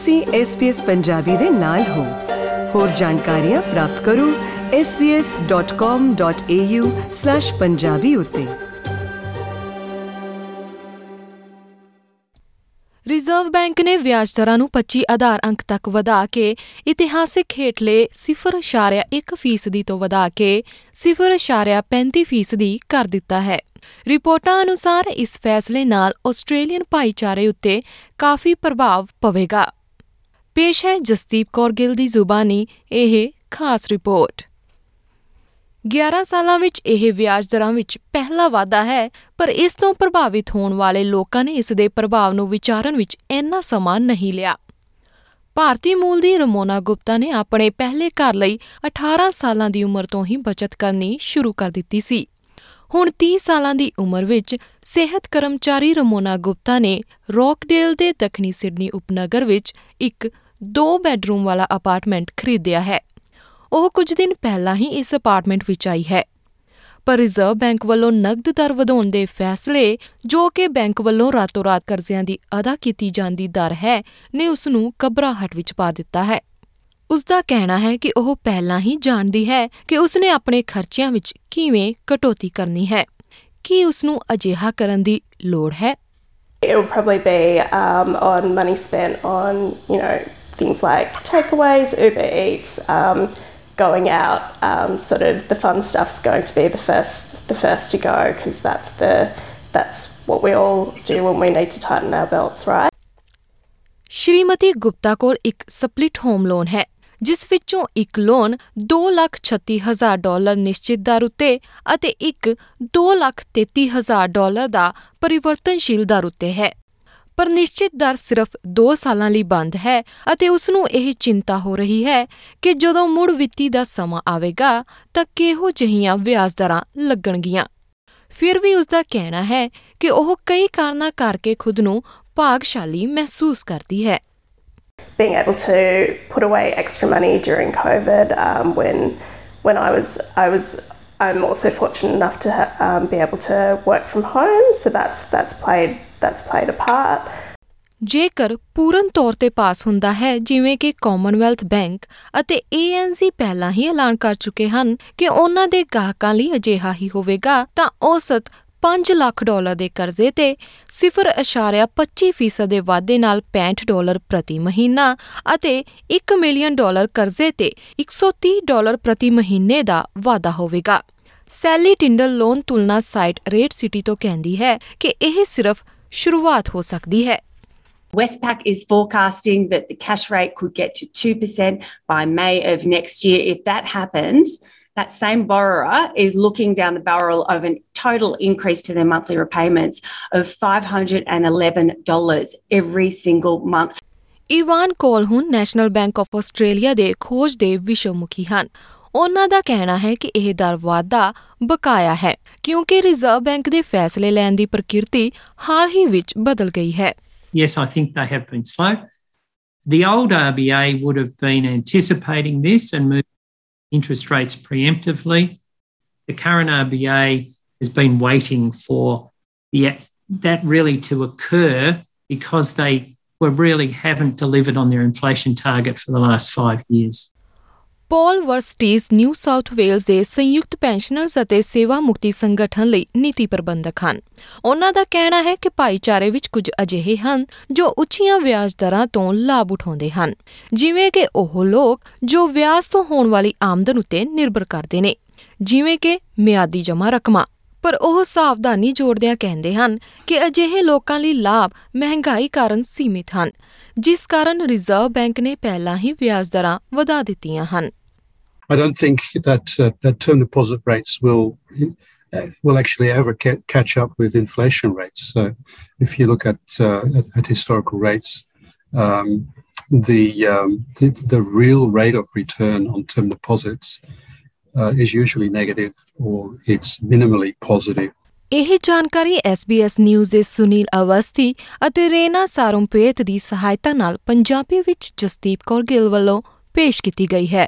ਤੁਸੀਂ SBS ਪੰਜਾਬੀ ਦੇ ਨਾਲ ਹੋ। ਹੋਰ ਜਾਣਕਾਰੀਆਂ ਪ੍ਰਾਪਤ ਕਰੋ svs.com.au/punjabi ਉਤੇ। ਰਿਜ਼ਰਵ ਬੈਂਕ ਨੇ ਵਿਆਜ ਦਰਾਂ ਨੂੰ 25 ਆਧਾਰ ਅੰਕ ਤੱਕ ਵਧਾ ਕੇ ਇਤਿਹਾਸਿਕ ਹੇਠਲੇ 0.1% ਤੋਂ ਵਧਾ ਕੇ 0.35% ਕਰ ਦਿੱਤਾ ਹੈ। ਰਿਪੋਰਟਾਂ ਅਨੁਸਾਰ ਇਸ ਫੈਸਲੇ ਨਾਲ ਆਸਟ੍ਰੇਲੀਅਨ ਭਾਈਚਾਰੇ ਉੱਤੇ ਕਾਫੀ ਪ੍ਰਭਾਵ ਪਵੇਗਾ। ਪੇਸ਼ ਹੈ ਜਸਦੀਪ ਕੌਰ ਗਿੱਲ ਦੀ ਜ਼ੁਬਾਨੀ, ਇਹ ਖਾਸ ਰਿਪੋਰਟ। 11 ਸਾਲਾਂ ਵਿੱਚ ਇਹ ਵਿਆਜ ਦਰਾਂ ਵਿੱਚ ਪਹਿਲਾ ਵਾਧਾ ਹੈ, ਪਰ ਇਸ ਤੋਂ ਪ੍ਰਭਾਵਿਤ ਹੋਣ ਵਾਲੇ ਲੋਕਾਂ ਨੇ ਇਸ ਦੇ ਪ੍ਰਭਾਵ ਨੂੰ ਵਿਚਾਰਨ ਵਿੱਚ ਇੰਨਾ ਸਮਾਂ ਨਹੀਂ ਲਿਆ। ਭਾਰਤੀ ਮੂਲ ਦੀ ਰਮੋਨਾ ਗੁਪਤਾ ਨੇ ਆਪਣੇ ਪਹਿਲੇ ਘਰ ਲਈ 18 ਸਾਲਾਂ ਦੀ ਉਮਰ ਤੋਂ ਹੀ ਬਚਤ ਕਰਨੀ ਸ਼ੁਰੂ ਕਰ ਦਿੱਤੀ ਸੀ। ਹੁਣ 30 ਸਾਲਾਂ ਦੀ ਉਮਰ ਵਿੱਚ ਸਿਹਤ ਕਰਮਚਾਰੀ ਰਮੋਨਾ ਗੁਪਤਾ ਨੇ ਰੌਕਡੇਲ ਦੇ ਦੱਖਣੀ ਸਿਡਨੀ ਉਪਨਗਰ ਵਿੱਚ ਇੱਕ ਦੋ ਬੈੱਡਰੂਮ ਵਾਲਾ ਅਪਾਰਟਮੈਂਟ ਖਰੀਦਿਆ ਹੈ। ਉਹ ਕੁਝ ਦਿਨ ਪਹਿਲਾਂ ਹੀ ਇਸ ਅਪਾਰਟਮੈਂਟ ਵਿੱਚ ਆਈ ਹੈ। ਪਰ ਰਿਜ਼ਰਵ ਬੈਂਕ ਵੱਲੋਂ ਨਗਦ ਦਰ ਵਧਾਉਣ ਦੇ ਫੈਸਲੇ, ਜੋ ਕਿ ਬੈਂਕ ਵੱਲੋਂ ਰਾਤੋਂ-ਰਾਤ ਕਰਜ਼ਿਆਂ ਦੀ ਅਦਾ ਕੀਤੀ ਜਾਂਦੀ ਦਰ ਹੈ, ਨੇ ਉਸ ਨੂੰ ਘਬਰਾਹਟ ਵਿੱਚ ਪਾ ਦਿੱਤਾ ਹੈ। ਉਸ ਦਾ ਕਹਿਣਾ ਹੈ ਕਿ ਉਹ ਪਹਿਲਾਂ ਹੀ ਜਾਣਦੀ ਹੈ ਕਿ ਉਸ ਨੇ ਆਪਣੇ ਖਰਚਿਆਂ ਵਿੱਚ ਕਿਵੇਂ ਕਟੌਤੀ ਕਰਨੀ ਹੈ ਕੀ ਉਸ ਨੂੰ ਅਜਿਹਾ ਕਰਨ ਦੀ ਲੋੜ ਹੈ It will probably be um, on money spent on, you know, things like takeaways, Uber Eats, um, going out. Um, sort of the fun stuff's going to be the first, the first to go because that's the, that's what we all do when we need to tighten our belts, right? Shrimati Gupta ਕੋਲ ਇੱਕ split home loan ਹੈ ਜਿਸ ਵਿੱਚੋਂ ਇੱਕ loan 236000 dollar ਨਿਸ਼ਚਿਤ ਦਰ ਉੱਤੇ ਅਤੇ ਇੱਕ 233000 ਡਾਲਰ ਦਾ ਪਰਿਵਰਤਨਸ਼ੀਲ ਦਰ ਉੱਤੇ ਹੈ। ਪਰ ਨਿਸ਼ਚਿਤ ਦਰ ਸਿਰਫ 2 ਸਾਲਾਂ ਲਈ ਬੰਦ ਹੈ ਅਤੇ ਉਸ ਨੂੰ ਇਹ ਚਿੰਤਾ ਹੋ ਰਹੀ ਹੈ ਕਿ ਜਦੋਂ ਮੁੜ ਵਿੱਤੀ ਦਾ ਸਮਾਂ ਆਵੇਗਾ ਤਾਂ ਕਿਹੋ ਜਿਹੀਆਂ ਵਿਆਜ ਦਰਾਂ ਲੱਗਣਗੀਆਂ। ਫਿਰ ਵੀ ਉਸ ਦਾ ਕਹਿਣਾ ਹੈ ਕਿ ਉਹ ਕਈ ਕਾਰਨਾਂ ਕਰਕੇ ਖੁਦ ਨੂੰ ਭਾਗਸ਼ਾਲੀ ਮਹਿਸੂਸ ਕਰਦੀ ਹੈ। Being able to put away extra money during COVID um, when when I was I was I'm also fortunate enough to ha- um, be able to work from home, so that's that's played that's played a part. ਜੇਕਰ ਪੂਰਨ ਤੌਰ ਤੇ ਪਾਸ ਹੁੰਦਾ ਹੈ ਜਿਵੇਂ ਕਿ Commonwealth bank ਅਤੇ ANZ ਪਹਿਲਾਂ ਹੀ ਐਲਾਨ ਕਰ ਚੁੱਕੇ ਹਨ ਕਿ ਉਹਨਾਂ ਦੇ ਗਾਹਕਾਂ ਲਈ ਅਜਿਹਾ ਹੀ ਹੋਵੇਗਾ ਤਾਂ ਔਸਤ 5 ਲੱਖ ਡਾਲਰ ਦੇ ਕਰਜ਼ੇ ਤੇ 0.25% ਦੇ ਵਾਧੇ ਨਾਲ 65 ਡਾਲਰ ਪ੍ਰਤੀ ਮਹੀਨਾ ਅਤੇ 1 ਮਿਲੀਅਨ ਡਾਲਰ ਕਰਜ਼ੇ ਤੇ 130 ਡਾਲਰ ਪ੍ਰਤੀ ਮਹੀਨੇ ਦਾ ਵਾਧਾ ਹੋਵੇਗਾ ਸੈਲੀ ਟਿੰਡਲ ਲੋਨ ਤੁਲਨਾ ਸਾਈਟ ਰੇਟ ਸਿਟੀ ਤੋਂ ਕਹਿੰਦੀ ਹੈ ਕਿ ਇਹ ਸਿਰਫ ਸ਼ੁਰੂਆਤ ਹੋ ਸਕਦੀ ਹੈ Westpac is forecasting that the cash rate could get to 2% by May of next year. If that happens, that same borrower is looking down the barrel of a total increase to their monthly repayments of $511 every single month. Evan Colhoun national bank of Australia ਦੇ ਖੋਜ ਦੇ ਵਿਸ਼ਵਮੁਖੀ ਹਨ ਉਹਨਾਂ ਦਾ ਕਹਿਣਾ ਹੈ ਕਿ ਇਹ ਦਰ ਵਾਧਾ ਬਕਾਇਆ ਹੈ ਕਿਉਂਕਿ ਰਿਜ਼ਰਵ ਬੈਂਕ ਦੇ ਫੈਸਲੇ ਲੈਣ ਦੀ ਪ੍ਰਕਿਰਤੀ ਹਾਲ ਹੀ ਵਿੱਚ ਬਦਲ ਗਈ ਹੈ yes, I think they have been slow. The old RBA would have been anticipating this and moved interest rates preemptively. The current RBA has been waiting for the, that really to occur because they were really haven't delivered on their inflation target for the last five years. Paul Versteege New South Wales ਦੇ ਸੰਯੁਕਤ pensioners ਅਤੇ ਸੇਵਾ ਮੁਕਤੀ ਸੰਗਠਨ ਲਈ ਨੀਤੀ ਪ੍ਰਬੰਧਕ ਹਨ। ਉਹਨਾਂ ਦਾ ਕਹਿਣਾ ਹੈ ਕਿ ਭਾਈਚਾਰੇ ਵਿੱਚ ਕੁਝ ਅਜਿਹੇ ਹਨ ਜੋ ਉੱਚੀਆਂ ਵਿਆਜ ਦਰਾਂ ਤੋਂ ਲਾਭ ਉਠਾਉਂਦੇ ਹਨ, ਜਿਵੇਂ ਕਿ ਉਹ ਲੋਕ ਜੋ ਵਿਆਜ ਤੋਂ ਹੋਣ ਵਾਲੀ ਆਮਦਨ ਉੱਤੇ ਨਿਰਭਰ ਕਰਦੇ ਨੇ, ਜਿਵੇਂ ਕਿ ਮਿਆਦੀ ਜਮ੍ਹਾਂ ਰਕਮਾਂ। ਪਰ ਉਹ ਸਾਵਧਾਨੀ ਜੋੜਦਿਆਂ ਕਹਿੰਦੇ ਹਨ ਕਿ ਅਜਿਹੇ ਲੋਕਾਂ ਲਈ ਲਾਭ ਮਹਿੰਗਾਈ ਕਾਰਨ ਸੀਮਿਤ ਹਨ, ਜਿਸ ਕਾਰਨ ਰਿਜ਼ਰਵ ਬੈਂਕ ਨੇ ਪਹਿਲਾਂ ਹੀ ਵਿਆਜ ਦਰਾਂ ਵਧਾ ਦਿੱਤੀਆਂ ਹਨ। I don't think that uh, that term deposit rates will uh, will actually ever ca- catch up with inflation rates. So, if you look at uh, at, at historical rates, um, the, um, the the real rate of return on term deposits uh, is usually negative or it's minimally positive. ਇਹ ਜਾਣਕਾਰੀ SBS news ਦੇ ਸੁਨੀਲ ਅਵਸਥੀ ਅਤੇ ਰੇਨਾ ਸਾਰੰਪੇਤ ਦੀ ਸਹਾਇਤਾ ਨਾਲ ਪੰਜਾਬੀ ਵਿੱਚ ਜਸਦੀਪ ਕੌਰ ਗਿੱਲ ਵੱਲੋਂ ਪੇਸ਼ ਕੀਤੀ ਗਈ ਹੈ